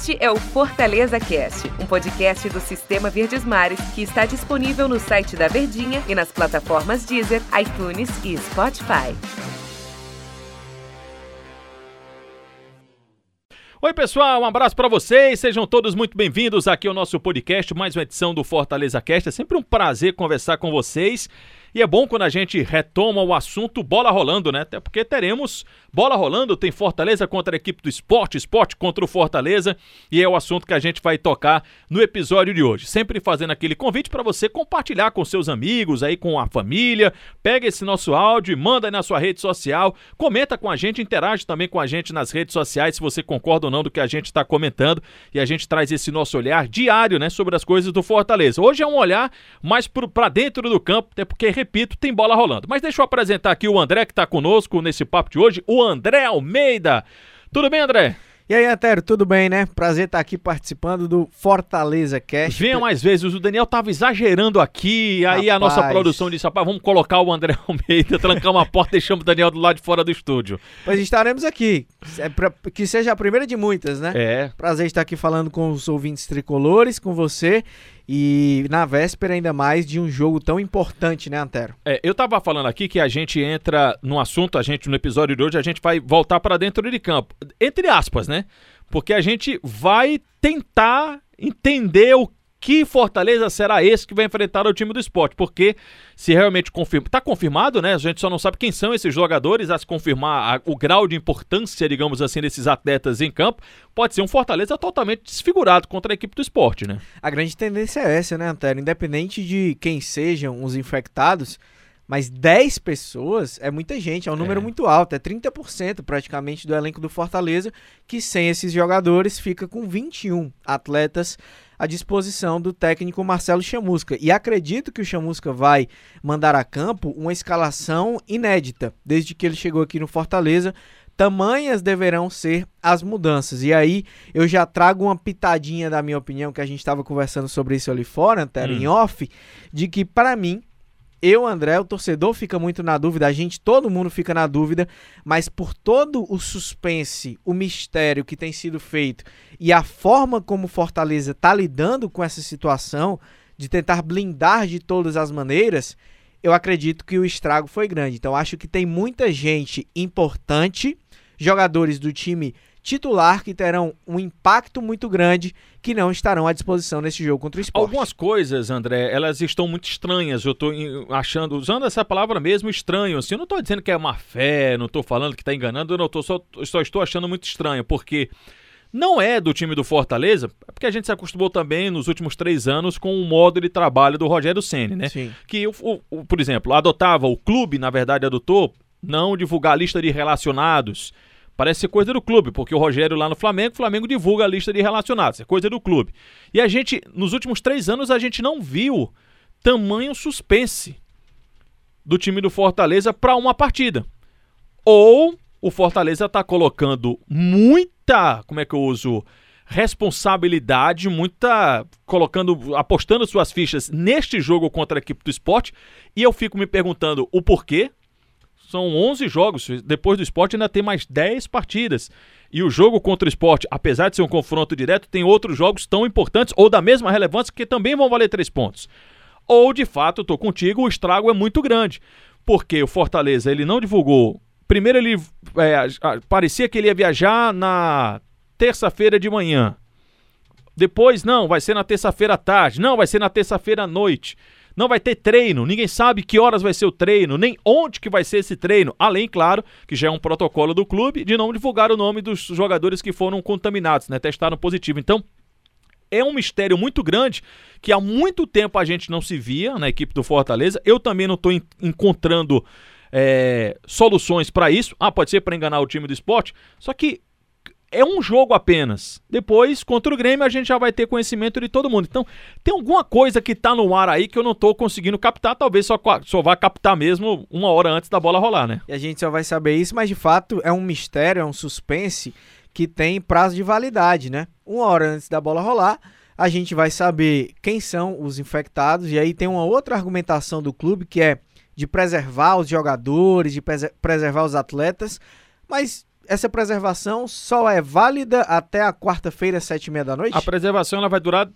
Este é o Fortaleza Cast, um podcast do Sistema Verdes Mares que está disponível no site da Verdinha e nas plataformas Deezer, iTunes e Spotify. Oi, pessoal, um abraço para vocês. Sejam todos muito bem-vindos aqui ao nosso podcast, mais uma edição do Fortaleza Cast. É sempre um prazer conversar com vocês. E é bom quando a gente retoma o assunto bola rolando, né? Até porque teremos bola rolando, tem Fortaleza contra a equipe do esporte, esporte contra o Fortaleza, e é o assunto que a gente vai tocar no episódio de hoje. Sempre fazendo aquele convite para você compartilhar com seus amigos, aí com a família. Pega esse nosso áudio e manda aí na sua rede social, comenta com a gente, interage também com a gente nas redes sociais se você concorda ou não do que a gente está comentando, e a gente traz esse nosso olhar diário, né, sobre as coisas do Fortaleza. Hoje é um olhar mais para dentro do campo, até porque repito, tem bola rolando. Mas deixa eu apresentar aqui o André que está conosco nesse papo de hoje, o André Almeida. Tudo bem, André? E aí, Antero, tudo bem, né? Prazer estar aqui participando do Fortaleza Cast. Venha mais vezes, o Daniel tava exagerando aqui, aí rapaz. a nossa produção disse, rapaz, vamos colocar o André Almeida, trancar uma porta e deixamos o Daniel do lado de fora do estúdio. Pois estaremos aqui, é que seja a primeira de muitas, né? É. Prazer estar aqui falando com os ouvintes tricolores, com você e na véspera, ainda mais de um jogo tão importante, né, Antero? É, eu tava falando aqui que a gente entra no assunto, a gente, no episódio de hoje, a gente vai voltar para dentro de campo. Entre aspas, né? Porque a gente vai tentar entender o que Fortaleza será esse que vai enfrentar o time do esporte? Porque se realmente confirma, está confirmado, né? A gente só não sabe quem são esses jogadores, a se confirmar a, o grau de importância, digamos assim, desses atletas em campo, pode ser um Fortaleza totalmente desfigurado contra a equipe do esporte, né? A grande tendência é essa, né, Antero? Independente de quem sejam os infectados, mas 10 pessoas é muita gente, é um número é. muito alto, é 30% praticamente do elenco do Fortaleza, que sem esses jogadores fica com 21 atletas à disposição do técnico Marcelo Chamusca. E acredito que o Chamusca vai mandar a campo uma escalação inédita, desde que ele chegou aqui no Fortaleza. Tamanhas deverão ser as mudanças. E aí eu já trago uma pitadinha da minha opinião, que a gente estava conversando sobre isso ali fora, Antero, hum. em off, de que para mim eu, André, o torcedor fica muito na dúvida, a gente, todo mundo fica na dúvida, mas por todo o suspense, o mistério que tem sido feito e a forma como Fortaleza está lidando com essa situação, de tentar blindar de todas as maneiras, eu acredito que o estrago foi grande. Então, acho que tem muita gente importante, jogadores do time titular que terão um impacto muito grande que não estarão à disposição nesse jogo contra o esporte. Algumas coisas, André, elas estão muito estranhas. Eu estou achando, usando essa palavra mesmo, estranho. Assim, eu não estou dizendo que é má fé, não estou falando que está enganando, eu não tô, só, só estou achando muito estranho, porque não é do time do Fortaleza, é porque a gente se acostumou também nos últimos três anos com o modo de trabalho do Rogério Ceni, né? Sim. Que, o, o, por exemplo, adotava, o clube, na verdade, adotou não divulgar a lista de relacionados Parece ser coisa do clube, porque o Rogério lá no Flamengo, o Flamengo divulga a lista de relacionados, é coisa do clube. E a gente, nos últimos três anos, a gente não viu tamanho suspense do time do Fortaleza para uma partida. Ou o Fortaleza está colocando muita, como é que eu uso, responsabilidade, muita colocando, apostando suas fichas neste jogo contra a equipe do esporte, e eu fico me perguntando o porquê, são 11 jogos. Depois do esporte ainda tem mais 10 partidas. E o jogo contra o esporte, apesar de ser um confronto direto, tem outros jogos tão importantes ou da mesma relevância que também vão valer 3 pontos. Ou, de fato, estou contigo, o estrago é muito grande. Porque o Fortaleza ele não divulgou. Primeiro, ele é, parecia que ele ia viajar na terça-feira de manhã. Depois, não, vai ser na terça-feira à tarde. Não, vai ser na terça-feira à noite. Não vai ter treino, ninguém sabe que horas vai ser o treino, nem onde que vai ser esse treino. Além, claro, que já é um protocolo do clube de não divulgar o nome dos jogadores que foram contaminados, né? Testaram positivo. Então, é um mistério muito grande que há muito tempo a gente não se via na equipe do Fortaleza. Eu também não estou encontrando é, soluções para isso. Ah, pode ser para enganar o time do esporte. Só que é um jogo apenas. Depois, contra o Grêmio, a gente já vai ter conhecimento de todo mundo. Então, tem alguma coisa que tá no ar aí que eu não tô conseguindo captar. Talvez só, só vá captar mesmo uma hora antes da bola rolar, né? E a gente só vai saber isso, mas de fato é um mistério, é um suspense que tem prazo de validade, né? Uma hora antes da bola rolar, a gente vai saber quem são os infectados. E aí tem uma outra argumentação do clube que é de preservar os jogadores, de preservar os atletas. Mas essa preservação só é válida até a quarta-feira, sete e meia da noite? A preservação ela vai durar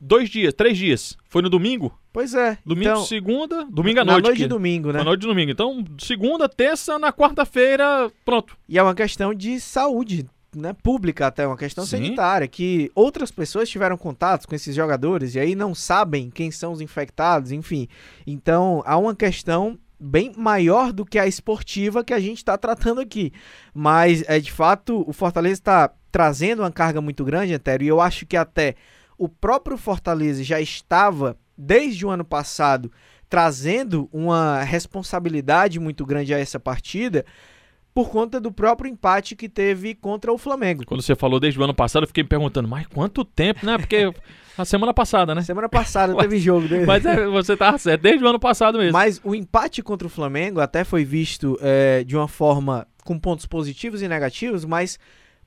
dois dias, três dias. Foi no domingo? Pois é. Domingo, então, segunda, domingo à na noite. noite que- de domingo, né? Na noite de domingo. Então, segunda, terça, na quarta-feira, pronto. E é uma questão de saúde, né, pública até, uma questão Sim. sanitária, que outras pessoas tiveram contatos com esses jogadores e aí não sabem quem são os infectados, enfim. Então, há uma questão bem maior do que a esportiva que a gente está tratando aqui. Mas, é de fato, o Fortaleza está trazendo uma carga muito grande, Antério, e eu acho que até o próprio Fortaleza já estava, desde o ano passado, trazendo uma responsabilidade muito grande a essa partida, por conta do próprio empate que teve contra o Flamengo. Quando você falou desde o ano passado, eu fiquei me perguntando, mas quanto tempo, né? Porque a semana passada, né? Semana passada teve jogo dele. Mas é, você tava certo, desde o ano passado mesmo. Mas o empate contra o Flamengo até foi visto é, de uma forma com pontos positivos e negativos, mas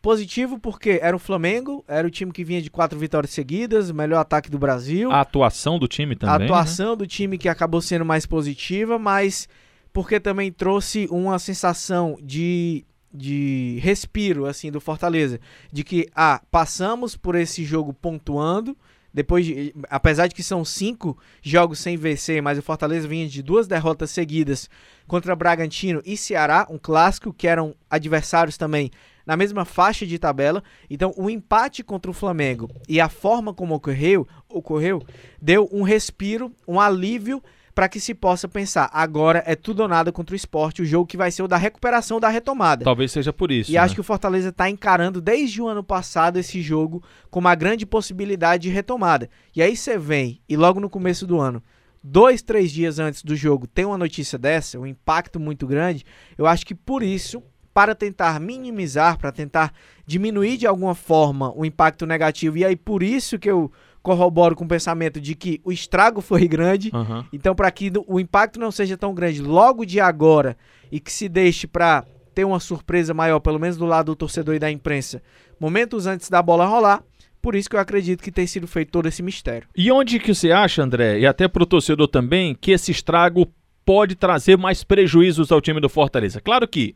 positivo porque era o Flamengo, era o time que vinha de quatro vitórias seguidas, o melhor ataque do Brasil. A atuação do time também. a né? atuação do time que acabou sendo mais positiva, mas porque também trouxe uma sensação de, de respiro assim do Fortaleza, de que ah, passamos por esse jogo pontuando, depois de, apesar de que são cinco jogos sem vencer, mas o Fortaleza vinha de duas derrotas seguidas contra Bragantino e Ceará, um clássico que eram adversários também na mesma faixa de tabela. Então, o empate contra o Flamengo e a forma como ocorreu, ocorreu deu um respiro, um alívio para que se possa pensar, agora é tudo ou nada contra o esporte, o jogo que vai ser o da recuperação da retomada. Talvez seja por isso. E né? acho que o Fortaleza está encarando desde o ano passado esse jogo com uma grande possibilidade de retomada. E aí você vem, e logo no começo do ano, dois, três dias antes do jogo, tem uma notícia dessa, um impacto muito grande. Eu acho que por isso, para tentar minimizar, para tentar diminuir de alguma forma o impacto negativo, e aí por isso que eu corroboro com o pensamento de que o estrago foi grande. Aham. Então, para que o impacto não seja tão grande logo de agora e que se deixe para ter uma surpresa maior, pelo menos do lado do torcedor e da imprensa, momentos antes da bola rolar, por isso que eu acredito que tem sido feito todo esse mistério. E onde que você acha, André, e até pro torcedor também, que esse estrago pode trazer mais prejuízos ao time do Fortaleza? Claro que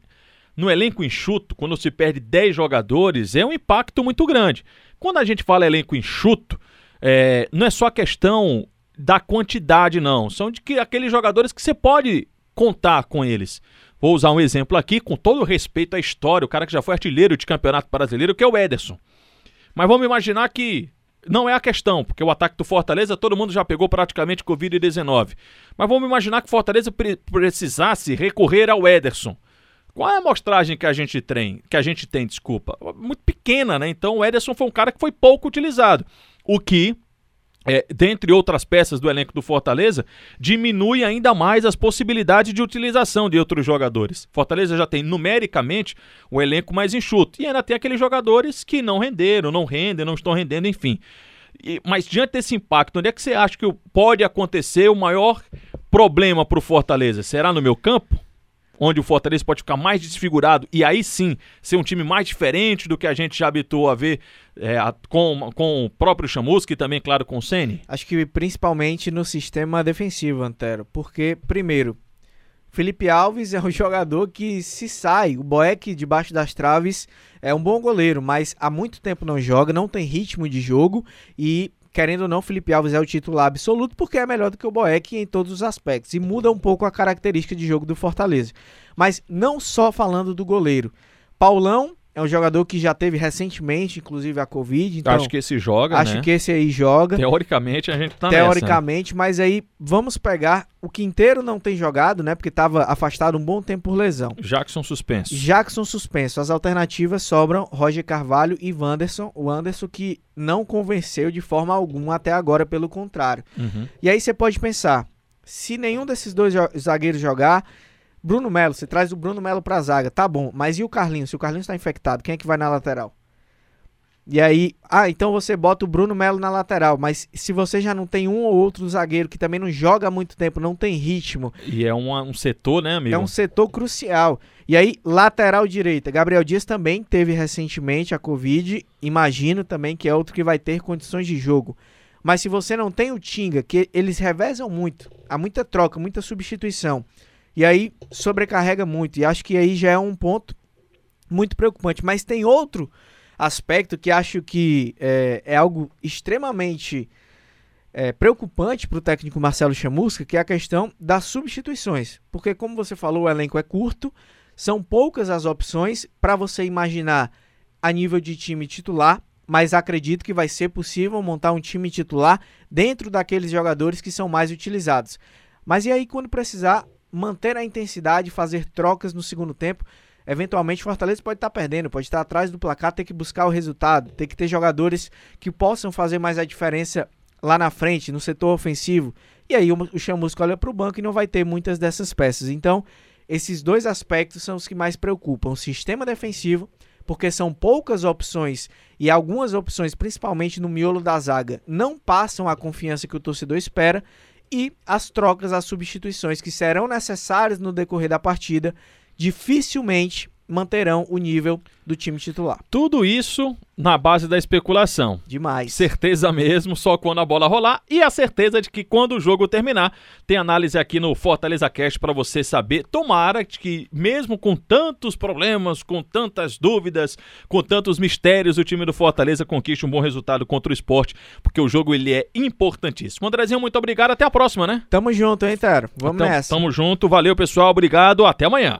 no elenco enxuto, quando se perde 10 jogadores, é um impacto muito grande. Quando a gente fala elenco enxuto, é, não é só questão da quantidade, não. São de que aqueles jogadores que você pode contar com eles. Vou usar um exemplo aqui, com todo respeito à história, o cara que já foi artilheiro de campeonato brasileiro, que é o Ederson. Mas vamos imaginar que não é a questão, porque o ataque do Fortaleza todo mundo já pegou praticamente Covid-19. Mas vamos imaginar que o Fortaleza pre- precisasse recorrer ao Ederson. Qual é a amostragem que a gente tem? Que a gente tem, desculpa, muito pequena, né? Então o Ederson foi um cara que foi pouco utilizado, o que é, dentre outras peças do elenco do Fortaleza, diminui ainda mais as possibilidades de utilização de outros jogadores. Fortaleza já tem numericamente o elenco mais enxuto. E ainda tem aqueles jogadores que não renderam, não rendem, não estão rendendo, enfim. E- mas diante desse impacto, onde é que você acha que pode acontecer o maior problema para o Fortaleza? Será no meu campo? Onde o Fortaleza pode ficar mais desfigurado e aí sim ser um time mais diferente do que a gente já habituou a ver é, com, com o próprio Chamusca e também, claro, com o Ceni? Acho que principalmente no sistema defensivo, Antero. Porque, primeiro, Felipe Alves é um jogador que se sai. O Boeck debaixo das traves é um bom goleiro, mas há muito tempo não joga, não tem ritmo de jogo e. Querendo ou não, Felipe Alves é o titular absoluto porque é melhor do que o Boeck em todos os aspectos e muda um pouco a característica de jogo do Fortaleza. Mas não só falando do goleiro. Paulão é um jogador que já teve recentemente, inclusive, a Covid. Então, acho que esse joga, acho né? que esse aí joga Teoricamente a gente tá nessa. teoricamente, mas aí vamos pegar o Quinteiro não tem jogado, né? Porque estava afastado um bom tempo por lesão. Jackson suspenso. Jackson suspenso. As alternativas sobram Roger Carvalho e Wanderson. O Wanderson que não convenceu de forma alguma até agora, pelo contrário. Uhum. E aí você pode pensar, se nenhum desses dois zagueiros jogar, Bruno Melo, você traz o Bruno Melo pra zaga, tá bom, mas e o Carlinhos? Se o Carlinhos tá infectado, quem é que vai na lateral? E aí, ah, então você bota o Bruno Melo na lateral, mas se você já não tem um ou outro zagueiro que também não joga há muito tempo, não tem ritmo, E é uma- um setor, né, amigo? é um setor crucial. E aí, lateral direita, Gabriel Dias também teve recentemente a Covid, imagino também que é outro que vai ter condições de jogo. Mas se você não tem o Tinga, que eles revezam muito, há muita troca, muita substituição, e aí sobrecarrega muito, e acho que aí já é um ponto muito preocupante. Mas tem outro aspecto que acho que é, é algo extremamente é, preocupante para o técnico Marcelo Chamusca, que é a questão das substituições. Porque, como você falou, o elenco é curto, são poucas as opções para você imaginar a nível de time titular, mas acredito que vai ser possível montar um time titular dentro daqueles jogadores que são mais utilizados. Mas e aí, quando precisar manter a intensidade, fazer trocas no segundo tempo? Eventualmente, Fortaleza pode estar perdendo, pode estar atrás do placar, ter que buscar o resultado, ter que ter jogadores que possam fazer mais a diferença lá na frente, no setor ofensivo. E aí o Chamusco olha para o banco e não vai ter muitas dessas peças. Então, esses dois aspectos são os que mais preocupam: o sistema defensivo, porque são poucas opções e algumas opções, principalmente no miolo da zaga, não passam a confiança que o torcedor espera, e as trocas, as substituições que serão necessárias no decorrer da partida, dificilmente manterão o nível do time titular. Tudo isso na base da especulação. Demais. Certeza mesmo, só quando a bola rolar e a certeza de que quando o jogo terminar, tem análise aqui no Fortaleza Cast para você saber. Tomara que mesmo com tantos problemas, com tantas dúvidas, com tantos mistérios, o time do Fortaleza conquiste um bom resultado contra o esporte, porque o jogo ele é importantíssimo. Andrezinho, muito obrigado, até a próxima, né? Tamo junto, hein, Tero? Vamos então, nessa. Tamo junto, valeu pessoal, obrigado, até amanhã.